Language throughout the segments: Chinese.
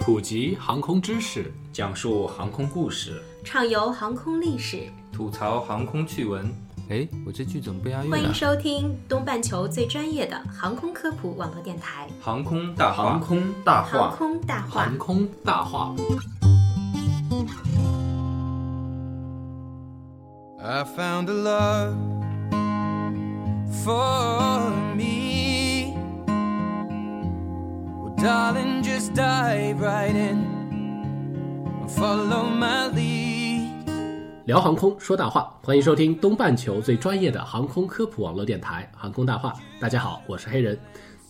普及航空知识，讲述航空故事，畅游航空历史，吐槽航空趣闻。哎，我这句怎么不押韵欢迎啊？收听东半球最专业的航空科普网络电台航空大话，航空大——航，空大话航。空大话。I found a love for me. Darling, just dive right in follow my lead. 聊航空说大话，欢迎收听东半球最专业的航空科普网络电台《航空大话》。大家好，我是黑人。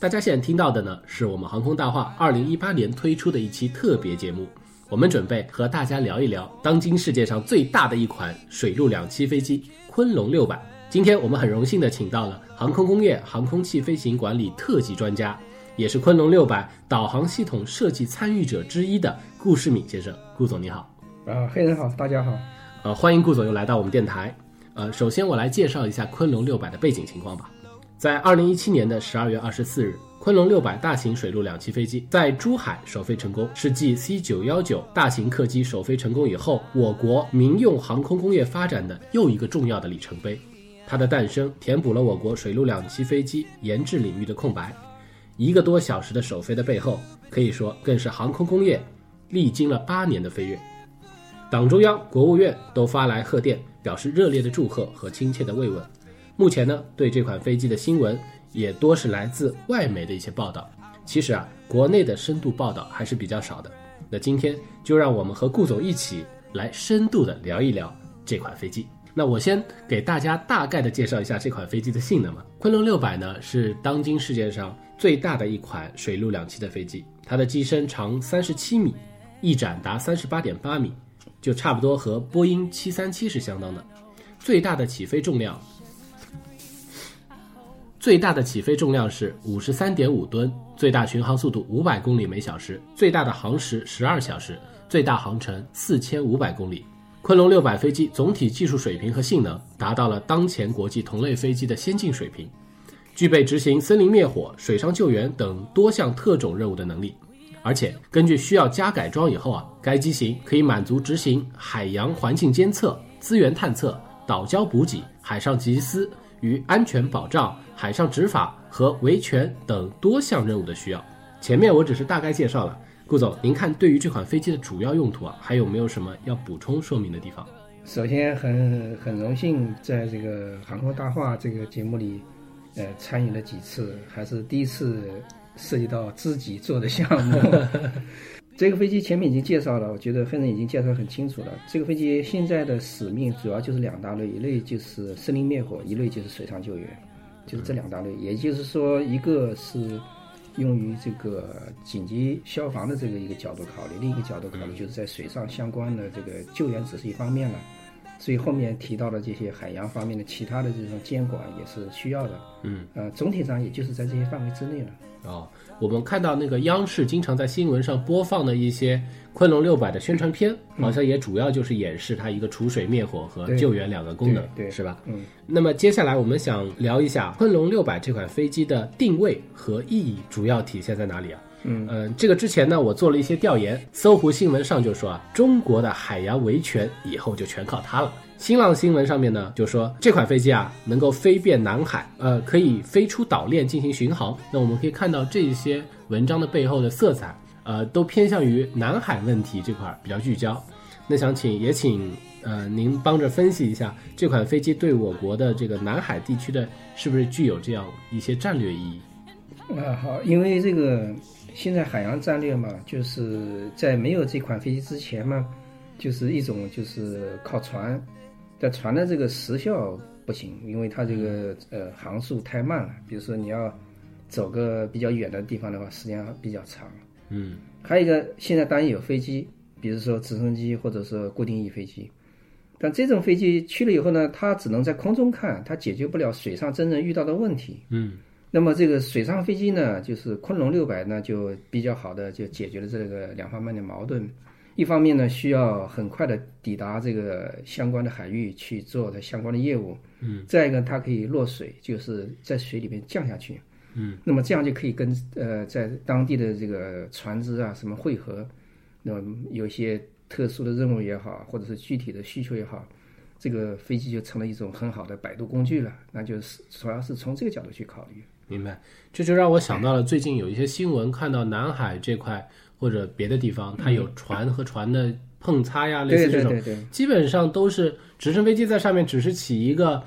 大家现在听到的呢，是我们航空大话二零一八年推出的一期特别节目。我们准备和大家聊一聊当今世界上最大的一款水陆两栖飞机——昆龙六百。今天我们很荣幸的请到了航空工业航空器飞行管理特级专家，也是昆龙六百导航系统设计参与者之一的顾世敏先生。顾总你好。啊，黑人好，大家好。呃，欢迎顾总又来到我们电台。呃，首先我来介绍一下昆龙六百的背景情况吧。在二零一七年的十二月二十四日，昆龙六百大型水陆两栖飞机在珠海首飞成功，是继 C 九幺九大型客机首飞成功以后，我国民用航空工业发展的又一个重要的里程碑。它的诞生填补了我国水陆两栖飞机研制领域的空白。一个多小时的首飞的背后，可以说更是航空工业历经了八年的飞跃。党中央、国务院都发来贺电，表示热烈的祝贺和亲切的慰问。目前呢，对这款飞机的新闻也多是来自外媒的一些报道。其实啊，国内的深度报道还是比较少的。那今天就让我们和顾总一起来深度的聊一聊这款飞机。那我先给大家大概的介绍一下这款飞机的性能吧。昆仑六百呢是当今世界上最大的一款水陆两栖的飞机，它的机身长三十七米，翼展达三十八点八米，就差不多和波音七三七是相当的。最大的起飞重量，最大的起飞重量是五十三点五吨，最大巡航速度五百公里每小时，最大的航时十二小时，最大航程四千五百公里。昆龙六百飞机总体技术水平和性能达到了当前国际同类飞机的先进水平，具备执行森林灭火、水上救援等多项特种任务的能力。而且根据需要加改装以后啊，该机型可以满足执行海洋环境监测、资源探测、岛礁补给、海上缉私与安全保障、海上执法和维权等多项任务的需要。前面我只是大概介绍了，顾总，您看对于这款飞机的主要用途啊，还有没有什么要补充说明的地方？首先很很荣幸在这个航空大话这个节目里，呃，参与了几次，还是第一次涉及到自己做的项目。这个飞机前面已经介绍了，我觉得黑人已经介绍得很清楚了。这个飞机现在的使命主要就是两大类，一类就是森林灭火，一类就是水上救援，就是这两大类。也就是说，一个是用于这个紧急消防的这个一个角度考虑，另一个角度考虑就是在水上相关的这个救援只是一方面了。所以后面提到的这些海洋方面的其他的这种监管也是需要的。嗯，呃，总体上也就是在这些范围之内了。哦，我们看到那个央视经常在新闻上播放的一些昆龙六百的宣传片，好像也主要就是演示它一个储水灭火和救援两个功能，对对是吧？嗯，那么接下来我们想聊一下昆龙六百这款飞机的定位和意义主要体现在哪里啊？嗯呃，这个之前呢，我做了一些调研，搜狐新闻上就说啊，中国的海洋维权以后就全靠它了。新浪新闻上面呢就说这款飞机啊能够飞遍南海，呃，可以飞出岛链进行巡航。那我们可以看到这些文章的背后的色彩，呃，都偏向于南海问题这块儿比较聚焦。那想请也请呃您帮着分析一下这款飞机对我国的这个南海地区的是不是具有这样一些战略意义？啊，好，因为这个现在海洋战略嘛，就是在没有这款飞机之前嘛，就是一种就是靠船，但船的这个时效不行，因为它这个呃航速太慢了。比如说你要走个比较远的地方的话，时间比较长。嗯还有一个，现在当然有飞机，比如说直升机或者是固定翼飞机，但这种飞机去了以后呢，它只能在空中看，它解决不了水上真正遇到的问题。嗯那么这个水上飞机呢，就是昆龙六百呢，就比较好的就解决了这个两方面的矛盾。一方面呢，需要很快的抵达这个相关的海域去做它相关的业务，嗯，再一个它可以落水，就是在水里面降下去，嗯，那么这样就可以跟呃在当地的这个船只啊什么汇合，那么有些特殊的任务也好，或者是具体的需求也好，这个飞机就成了一种很好的摆渡工具了。那就是主要是从这个角度去考虑。明白，这就让我想到了最近有一些新闻，看到南海这块或者别的地方，它有船和船的碰擦呀，类似这种，基本上都是直升飞机在上面，只是起一个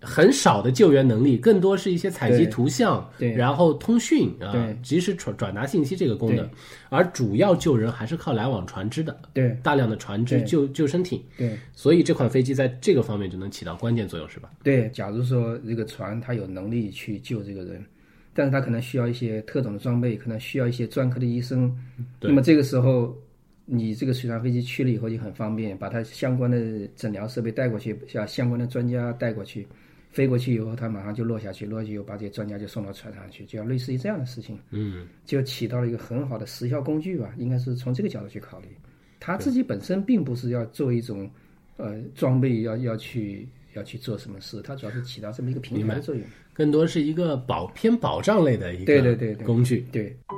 很少的救援能力，更多是一些采集图像，对。然后通讯啊对，及时传转达信息这个功能，而主要救人还是靠来往船只的，对。大量的船只救救生艇，对。所以这款飞机在这个方面就能起到关键作用，是吧？对，假如说这个船它有能力去救这个人，但是它可能需要一些特种的装备，可能需要一些专科的医生。对。那么这个时候，你这个水上飞机去了以后就很方便，把它相关的诊疗设备带过去，像相关的专家带过去，飞过去以后，它马上就落下去，落下去以后把这些专家就送到船上去，就要类似于这样的事情，嗯，就起到了一个很好的时效工具吧，应该是从这个角度去考虑。他自己本身并不是要做一种呃装备要要去要去做什么事，它主要是起到这么一个平台的作用。更多是一个保偏保障类的一个对对对对工具。对，嗯，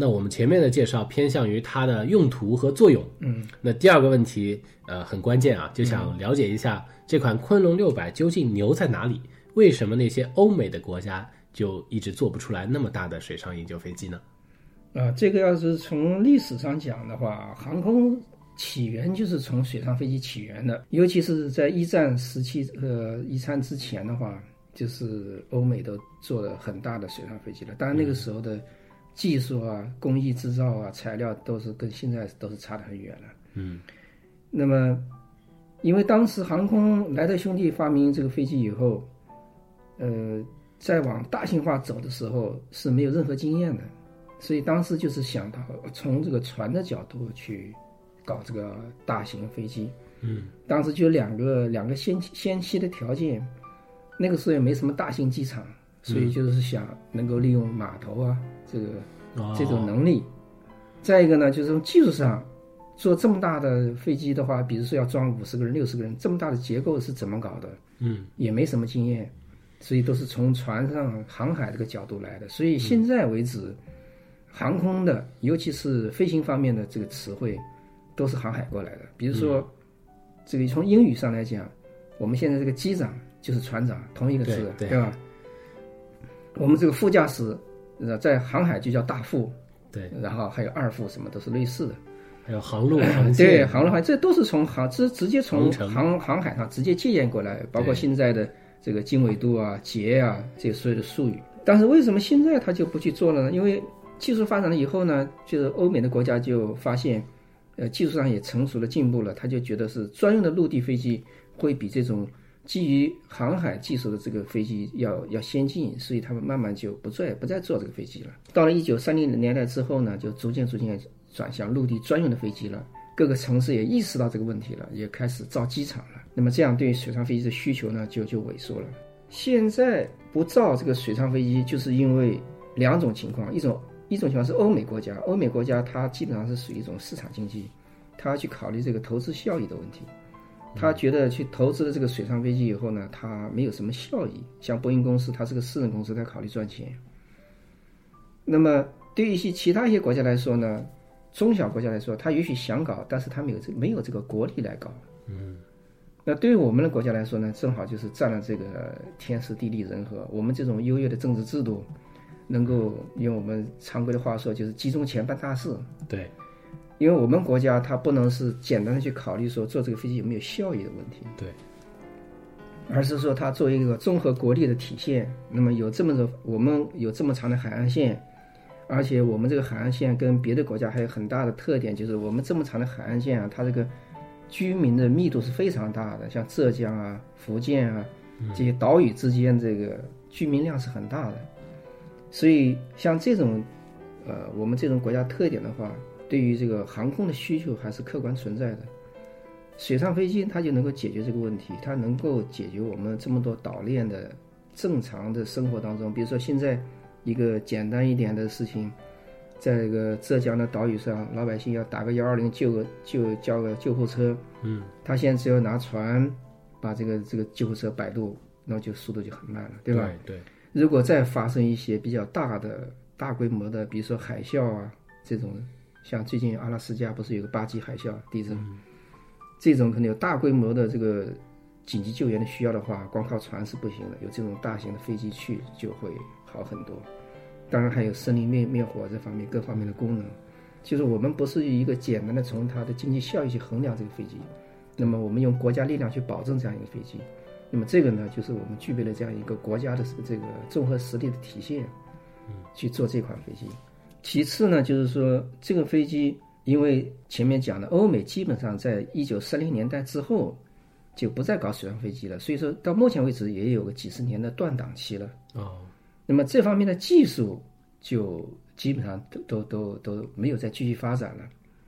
那我们前面的介绍偏向于它的用途和作用。嗯，那第二个问题，呃，很关键啊，就想了解一下这款昆仑六百究竟牛在哪里？为什么那些欧美的国家就一直做不出来那么大的水上营救飞机呢？啊，这个要是从历史上讲的话，航空起源就是从水上飞机起源的，尤其是在一战时期，呃，一战之前的话，就是欧美都做了很大的水上飞机了。当然那个时候的技术啊、工艺制造啊、材料都是跟现在都是差得很远了。嗯，那么，因为当时航空莱特兄弟发明这个飞机以后，呃，在往大型化走的时候是没有任何经验的，所以当时就是想到从这个船的角度去搞这个大型飞机。嗯，当时就有两个两个先先期的条件，那个时候也没什么大型机场，所以就是想能够利用码头啊这个哦这种能力。再一个呢，就是从技术上做这么大的飞机的话，比如说要装五十个人、六十个人，这么大的结构是怎么搞的？嗯，也没什么经验，所以都是从船上航海这个角度来的。所以现在为止，航空的，尤其是飞行方面的这个词汇，都是航海过来的。比如说，这个从英语上来讲，我们现在这个机长就是船长，同一个字，对对吧？我们这个副驾驶，呃，在航海就叫大副，对，然后还有二副，什么都是类似的。还有航路、航对，航路航这都是从航，直直接从航航航海上直接借鉴过来，包括现在的这个经纬度啊、节啊这些所有的术语。但是为什么现在他就不去做了呢？因为技术发展了以后呢，就是欧美的国家就发现，呃，技术上也成熟了、进步了，他就觉得是专用的陆地飞机会比这种基于航海技术的这个飞机要要先进，所以他们慢慢就不再不再做这个飞机了。到了一九三零年代之后呢，就逐渐逐渐转向陆地专用的飞机了。各个城市也意识到这个问题了，也开始造机场了。那么这样对于水上飞机的需求呢，就就萎缩了。现在不造这个水上飞机，就是因为两种情况，一种一种情况是欧美国家，欧美国家它基本上是属于一种市场经济，它要去考虑这个投资效益的问题。他觉得去投资了这个水上飞机以后呢，他没有什么效益。像波音公司，它是个私人公司，它考虑赚钱。那么对于一些其他一些国家来说呢，中小国家来说，它也许想搞，但是它没有这没有这个国力来搞。嗯。那对于我们的国家来说呢，正好就是占了这个天时地利人和。我们这种优越的政治制度，能够用我们常规的话说，就是集中钱办大事。对，因为我们国家它不能是简单的去考虑说坐这个飞机有没有效益的问题，对，而是说它作为一个综合国力的体现。那么有这么多，我们有这么长的海岸线，而且我们这个海岸线跟别的国家还有很大的特点，就是我们这么长的海岸线啊，它这个居民的密度是非常大的，像浙江啊、福建啊这些岛屿之间，这个居民量是很大的。所以像这种，呃，我们这种国家特点的话，对于这个航空的需求还是客观存在的。水上飞机它就能够解决这个问题，它能够解决我们这么多岛链的正常的生活当中，比如说现在一个简单一点的事情，在这个浙江的岛屿上，老百姓要打个幺二零救个救叫个救护车，嗯，他现在只要拿船把这个这个救护车摆渡，那就速度就很慢了，对吧？对对，如果再发生一些比较大的、大规模的，比如说海啸啊这种，像最近阿拉斯加不是有个八级海啸地震，这种可能有大规模的这个紧急救援的需要的话，光靠船是不行的，有这种大型的飞机去就会好很多。当然还有森林灭灭火这方面各方面的功能，就是我们不是一个简单的从它的经济效益去衡量这个飞机，那么我们用国家力量去保证这样一个飞机。那么这个呢，就是我们具备了这样一个国家的这个综合实力的体现，去做这款飞机。其次呢，就是说这个飞机，因为前面讲的欧美基本上在一九三零年代之后就不再搞水上飞机了，所以说到目前为止也有个几十年的断档期了。哦，那么这方面的技术就基本上都都都都没有再继续发展了。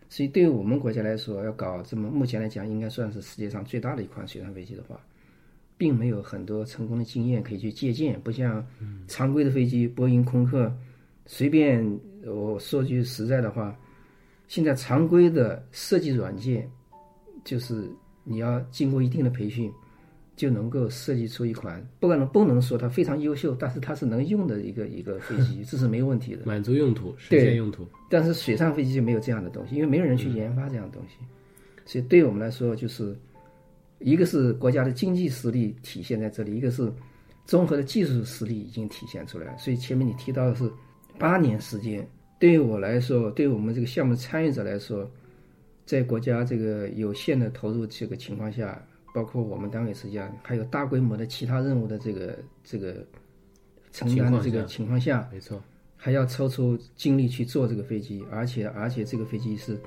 所以对于我们国家来说，要搞这么目前来讲，应该算是世界上最大的一款水上飞机的话，并没有很多成功的经验可以去借鉴，不像常规的飞机，波音、空客，随便我说句实在的话，现在常规的设计软件，就是你要经过一定的培训，就能够设计出一款不可能不能说它非常优秀，但是它是能用的一个一个飞机，这是没有问题的。满足用途，实对现用途。但是水上飞机就没有这样的东西，因为没有人去研发这样的东西，所以对我们来说，就是一个是国家的经济实力体现在这里，一个是综合的技术实力已经体现出来了。所以前面你提到的是八年时间，对于我来说，对于我们这个项目参与者来说，在国家这个有限的投入这个情况下，包括我们单位实际上还有大规模的其他任务的这个这个承担的这个情况下，没错，还要抽出精力去做这个飞机，而且而且这个飞机是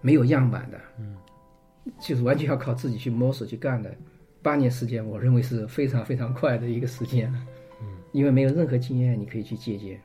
没有样板的，嗯，就是完全要靠自己去摸索去干的。八年时间，我认为是非常非常快的一个时间，嗯，因为没有任何经验你可以去借鉴，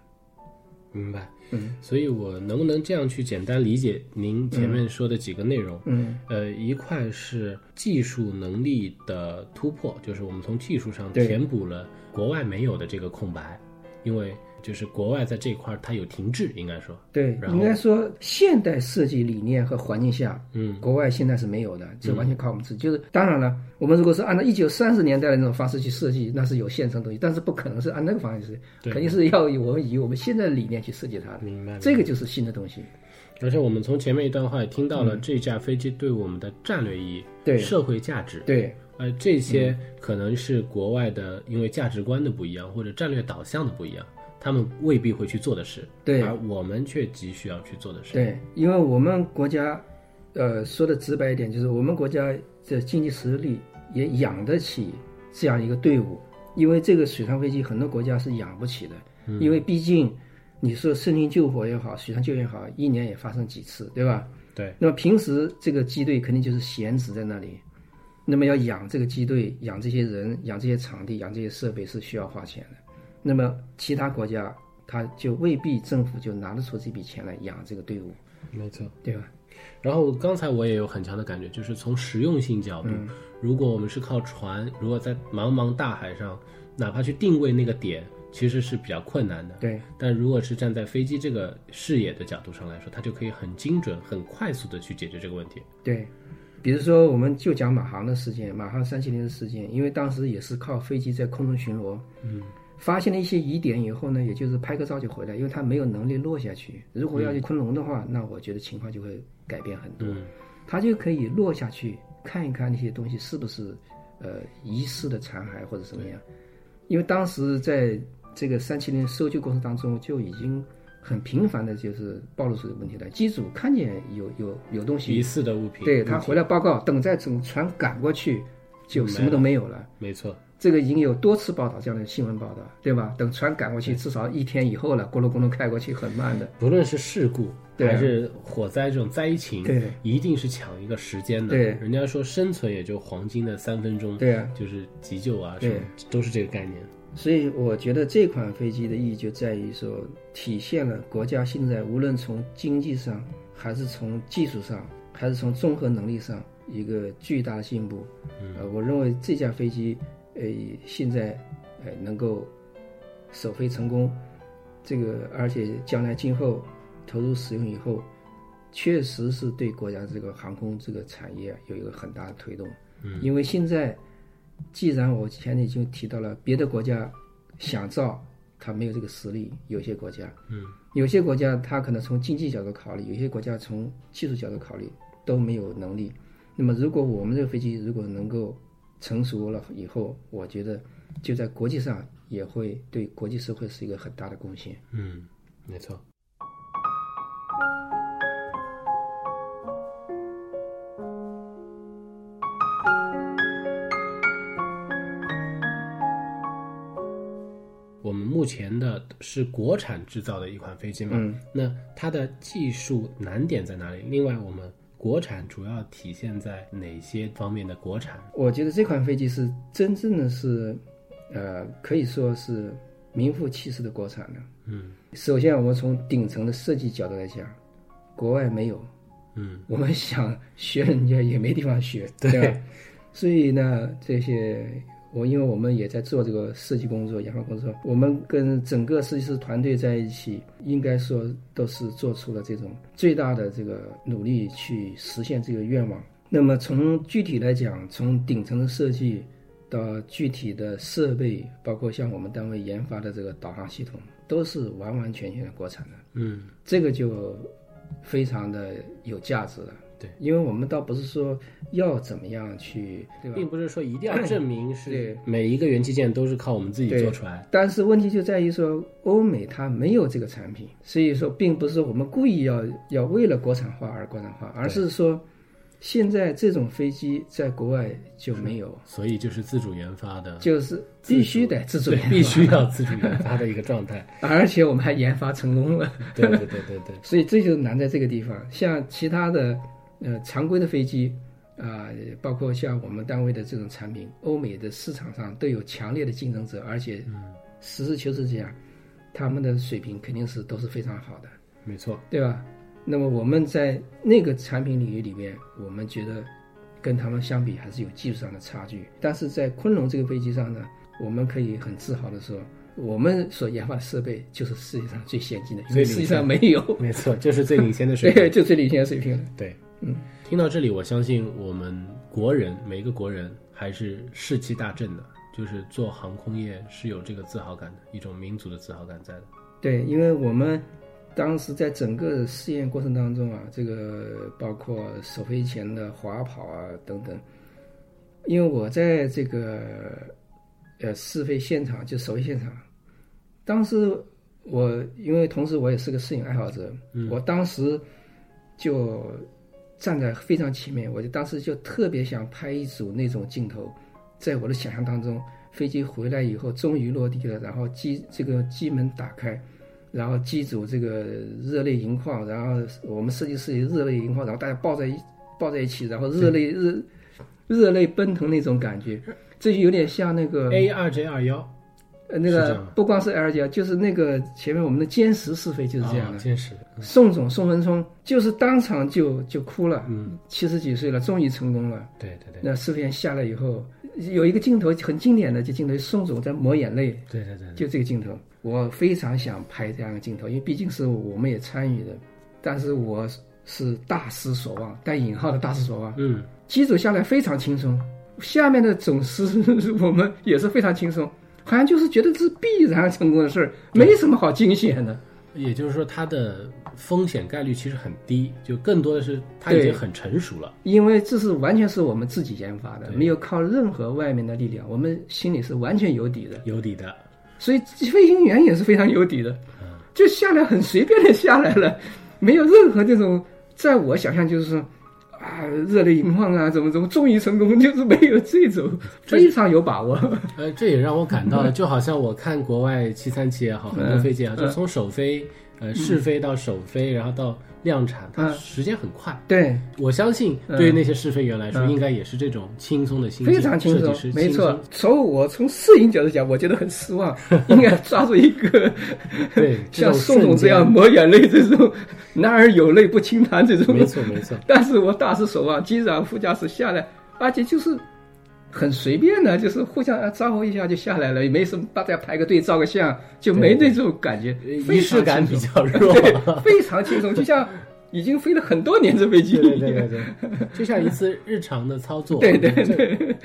明白。嗯，所以我能不能这样去简单理解您前面说的几个内容？嗯，呃，一块是技术能力的突破，就是我们从技术上填补了国外没有的这个空白，因为就是国外在这一块儿它有停滞，应该说，对，应该说现代设计理念和环境下，嗯，国外现在是没有的，这完全靠我们自己。就是当然了，我们如果是按照一九三十年代的那种方式去设计，那是有现成东西，但是不可能是按那个方式去设计，肯定是要以我们以我们现在的理念去设计它的。明白。这个就是新的东西。而且我们从前面一段话也听到了这架飞机对我们的战略意义、嗯对社会价值，对呃，这些可能是国外的因为价值观的不一样或者战略导向的不一样，他们未必会去做的事，对而我们却急需要去做的事，对，因为我们国家，呃，说的直白一点，就是我们国家的经济实力也养得起这样一个队伍。因为这个水上飞机很多国家是养不起的，因为毕竟你说森林救火也好，水上救援也好，一年也发生几次，对吧？对，那么平时这个机队肯定就是闲置在那里，那么要养这个机队、养这些人、养这些场地、养这些设备是需要花钱的。那么其他国家他就未必政府就拿得出这笔钱来养这个队伍，没错。对吧？然后刚才我也有很强的感觉，就是从实用性角度，如果我们是靠船，如果在茫茫大海上，哪怕去定位那个点，其实是比较困难的。对但如果是站在飞机这个视野的角度上来说，它就可以很精准、很快速的去解决这个问题。对，比如说我们就讲马航的事件，马航三七零的事件，因为当时也是靠飞机在空中巡逻，嗯，发现了一些疑点以后呢，也就是拍个照就回来，因为他没有能力落下去。如果要去昆仑的话，那我觉得情况就会改变很多，他就可以落下去看一看那些东西是不是呃遗失的残骸或者什么样，因为当时在这个三七零搜救过程当中就已经。很频繁的就是暴露出这个问题来，机组看见有有有东西疑似的物品，对他回来报告，等再从船赶过去，就什么都没有了。没错，这个已经有多次报道这样的新闻报道，对吧？等船赶过去，至少一天以后了，咕噜咕噜开过去很慢的。不论是事故还是火灾这种灾情，对一定是抢一个时间的。对人家说生存也就黄金的三分钟，对啊，就是急救啊，对什么都是这个概念。所以我觉得这款飞机的意义就在于说，体现了国家现在无论从经济上，还是从技术上，还是从综合能力上一个巨大的进步。呃，我认为这架飞机，呃，现在呃能够首飞成功，这个而且将来今后投入使用以后，确实是对国家这个航空这个产业有一个很大的推动。嗯，因为现在既然我前面已经提到了，别的国家想造，它没有这个实力，有些国家，嗯，有些国家它可能从经济角度考虑，有些国家从技术角度考虑都没有能力。那么，如果我们这个飞机如果能够成熟了以后，我觉得就在国际上也会对国际社会是一个很大的贡献。嗯，没错。我们目前的是国产制造的一款飞机嘛？嗯那它的技术难点在哪里？另外，我们国产主要体现在哪些方面的国产？我觉得这款飞机是真正的是，呃，可以说是名副其实的国产的。嗯首先，我们从顶层的设计角度来讲，国外没有，嗯我们想学人家也没地方学，对吧？所以呢，这些我因为我们也在做这个设计工作、研发工作，我们跟整个设计师团队在一起，应该说都是做出了这种最大的这个努力去实现这个愿望。那么从具体来讲，从顶层的设计到具体的设备，包括像我们单位研发的这个导航系统，都是完完全全的国产的。嗯这个就非常的有价值了。对，因为我们倒不是说要怎么样去，对吧？并不是说一定要证明是 对每一个元器件都是靠我们自己做出来。但是问题就在于说，欧美它没有这个产品，所以说并不是我们故意要要为了国产化而国产化，而是说现在这种飞机在国外就没有，所以就是自主研发的，就是必须得自主对研，发，必须要自主研发的一个状态。而且我们还研发成功了。对对对对对，所以这就难在这个地方。像其他的呃常规的飞机啊、包括像我们单位的这种产品，欧美的市场上都有强烈的竞争者，而且实事求是讲，他们的水平肯定是都是非常好的，没错。对吧？那么我们在那个产品领域里面，我们觉得跟他们相比还是有技术上的差距。但是在昆龙这个飞机上呢，我们可以很自豪的说，我们所研发的设备就是世界上最先进的，因为世界上没有。没错，就是最领先的水平 对，。就最领先的水平了。对，嗯，听到这里，我相信我们国人每一个国人还是士气大振的，就是做航空业是有这个自豪感的，一种民族的自豪感在的。对，因为我们当时在整个试验过程当中啊，这个包括首飞前的滑跑啊等等，因为我在这个呃试飞现场就首飞现场，当时我因为同时我也是个摄影爱好者，我当时就站在非常前面，我就当时就特别想拍一组那种镜头，在我的想象当中，飞机回来以后终于落地了，然后机这个机门打开，然后机组这个热泪盈眶，然后我们设计师也热泪盈眶，然后大家抱在一抱在一起，然后热泪热热泪奔腾那种感觉，这就有点像那个 A 二 J 二幺呃那个不光是 L 级，就是那个前面我们的歼十试飞就是这样的。歼十，宋总宋文聪就是当场就就哭了，嗯，七十几岁了，终于成功了。对对对。那试飞员下来以后，有一个镜头很经典的，就镜头宋总在抹眼泪，对对对，就这个镜头，我非常想拍这样的镜头，因为毕竟是我们也参与的，但是我是大失所望，带引号的大失所望。嗯，机组下来非常轻松，下面的总师 我们也是非常轻松，好像就是觉得这是必然成功的事儿，没什么好惊险的。也就是说它的风险概率其实很低，就更多的是它已经很成熟了。因为这是完全是我们自己研发的，没有靠任何外面的力量，我们心里是完全有底的。有底的，所以飞行员也是非常有底的，就下来很随便的下来了，没有任何这种，在我想象就是说啊热泪盈眶啊，怎么怎么终于成功，就是没有这种非常有把握。呃，这也让我感到了，就好像我看国外七三七也好，很多飞机也好，就从首飞、呃试飞到首飞，然后到量产，它嗯。时间很快。对，我相信对于那些试飞员来说，嗯。应该也是这种轻松的心情，非常轻松没错。从我从摄影角度讲，我觉得很失望，应该抓住一个对，像宋总这样抹眼泪这种，男儿有泪不轻弹这种，没错没错，但是我大失所望，机长、副驾驶下来，而且就是很随便的，就是互相啊招呼一下就下来了，也没什么，大家排个队照个相，就没那种感觉，仪式感比较弱。非常轻松，就像已经飞了很多年这飞机。对对对对对，就像一次日常的操作。对对对，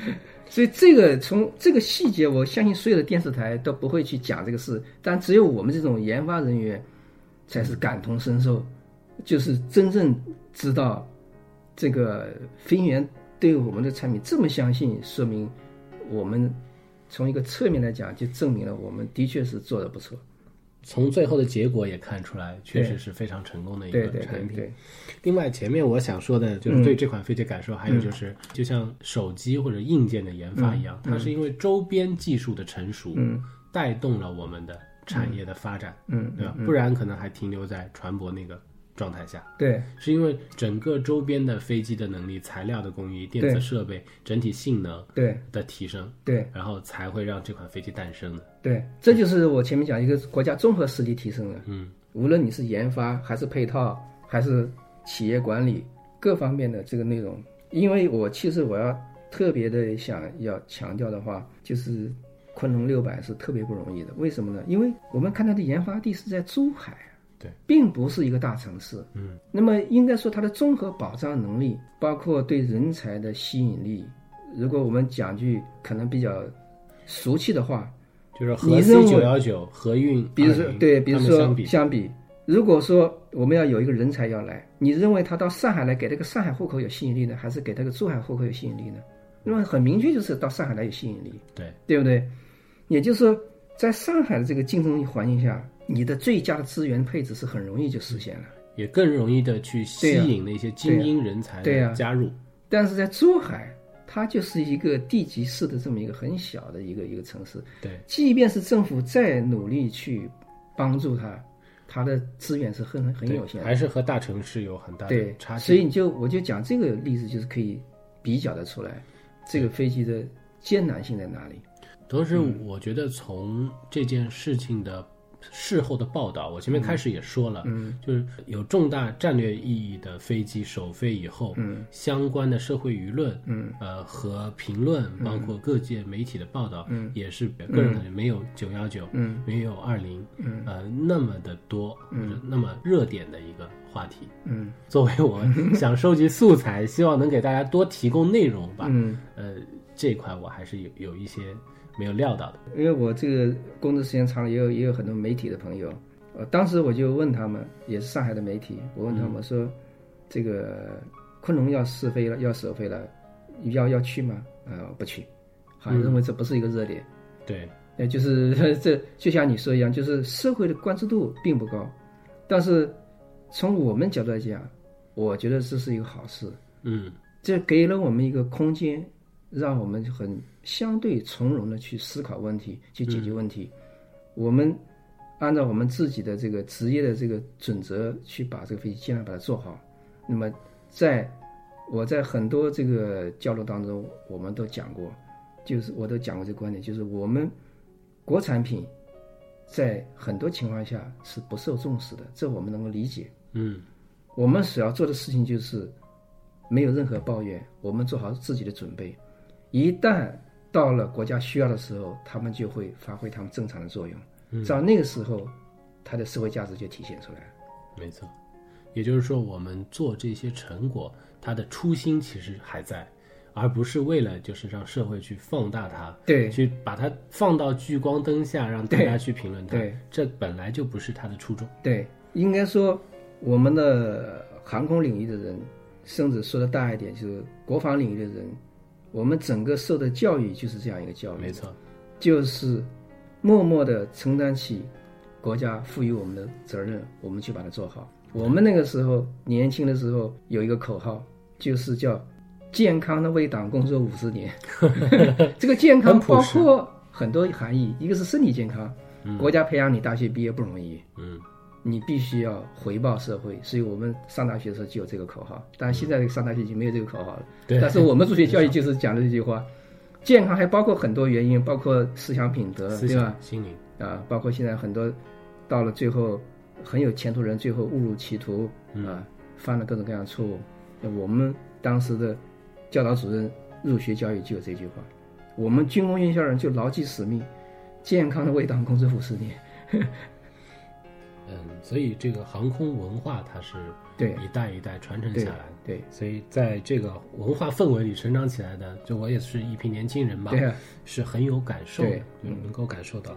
所以这个从这个细节，我相信所有的电视台都不会去讲这个事，但只有我们这种研发人员才是感同身受，就是真正知道这个飞行员对我们的产品这么相信，说明我们从一个侧面来讲，就证明了我们的确是做的不错。从最后的结果也看出来，确实是非常成功的一对对个产品。对对，另外，前面我想说的就是对这款飞机感受，还有就是，就像手机或者硬件的研发一样，它是因为周边技术的成熟，嗯带动了我们的产业的发展，嗯，对吧？不然可能还停留在船舶那个状态下。对是因为整个周边的飞机的能力、材料的工艺、电子设备整体性能对的提升，对然后才会让这款飞机诞生的。对，这就是我前面讲一个国家综合实力提升了。嗯，无论你是研发还是配套，还是企业管理各方面的这个内容，因为我其实我要特别的想要强调的话，就是昆仑六百是特别不容易的。为什么呢？因为我们看它的研发地是在珠海，对，并不是一个大城市。嗯，那么应该说它的综合保障能力，包括对人才的吸引力，如果我们讲句可能比较俗气的话，就是和 C 为九幺九、和运，比如说对，比如说相比，相比，如果说我们要有一个人才要来，你认为他到上海来给这个上海户口有吸引力呢，还是给这个珠海户口有吸引力呢？那么很明确就是到上海来有吸引力，对对不对？也就是说，在上海的这个竞争环境下，你的最佳的资源配置是很容易就实现了。也更容易的去吸引那些精英人才对加入。但是在珠海，它就是一个地级市的这么一个很小的一个一个城市，对，即便是政府再努力去帮助它，它的资源是很很有限的。还是和大城市有很大的差，距。所以你就我就讲这个例子，就是可以比较的出来，这个飞机的艰难性在哪里？同时，嗯。我觉得从这件事情的事后的报道，我前面开始也说了，嗯。就是有重大战略意义的飞机首飞以后，嗯。相关的社会舆论，嗯。呃和评论，包括各界媒体的报道，嗯也是个人感觉没有九幺九，嗯没有二零，嗯。呃那么的多，或者那么热点的一个话题。嗯。作为我 想收集素材，希望能给大家多提供内容吧。嗯，呃，这块我还是有有一些没有料到的。因为我这个工作时间长了，也有也有很多媒体的朋友，呃，当时我就问他们，也是上海的媒体，我问他们说，这个昆龙要试飞了，要首飞了，要要去吗？呃，不去，好像认为这不是一个热点。对，呃，就是这就像你说一样，就是社会的关注度并不高，但是从我们角度来讲，我觉得这是一个好事，嗯，这给了我们一个空间，让我们很相对从容的去思考问题，去解决问题。我们按照我们自己的这个职业的这个准则去把这个飞机尽量把它做好。那么在我在很多这个交流当中，我们都讲过，就是我都讲过这个观点，就是我们国产品在很多情况下是不受重视的，这我们能够理解。嗯，我们所要做的事情就是没有任何抱怨，我们做好自己的准备。一旦到了国家需要的时候，他们就会发挥他们正常的作用。到那个时候，它的社会价值就体现出来了。没错。也就是说，我们做这些成果，它的初心其实还在，而不是为了就是让社会去放大它，对去把它放到聚光灯下，让大家去评论它对。这本来就不是它的初衷。对，应该说我们的航空领域的人，甚至说的大一点，就是国防领域的人，我们整个受的教育就是这样一个教育。没错，就是默默的承担起国家赋予我们的责任，我们去把它做好。我们那个时候年轻的时候有一个口号，就是叫“健康的为党工作五十年”。这个健康包括很多含义，一个是身体健康，国家培养你大学毕业不容易，嗯，你必须要回报社会。所以我们上大学的时候就有这个口号，当然现在上大学已经没有这个口号了。对但是我们入学教育就是讲的这句话。健康还包括很多原因，包括思想品德，对吧？、心灵，啊，包括现在很多到了最后很有前途人，最后误入歧途嗯啊，犯了各种各样的错误。那我们当时的教导主任入学教育就有这句话，我们军工院校人就牢记使命，健康的为党工作五十年。嗯，所以这个航空文化它是对一代一代传承下来的。对所以在这个文化氛围里成长起来的，就我也是一批年轻人吧，对啊，是很有感受的能够感受到。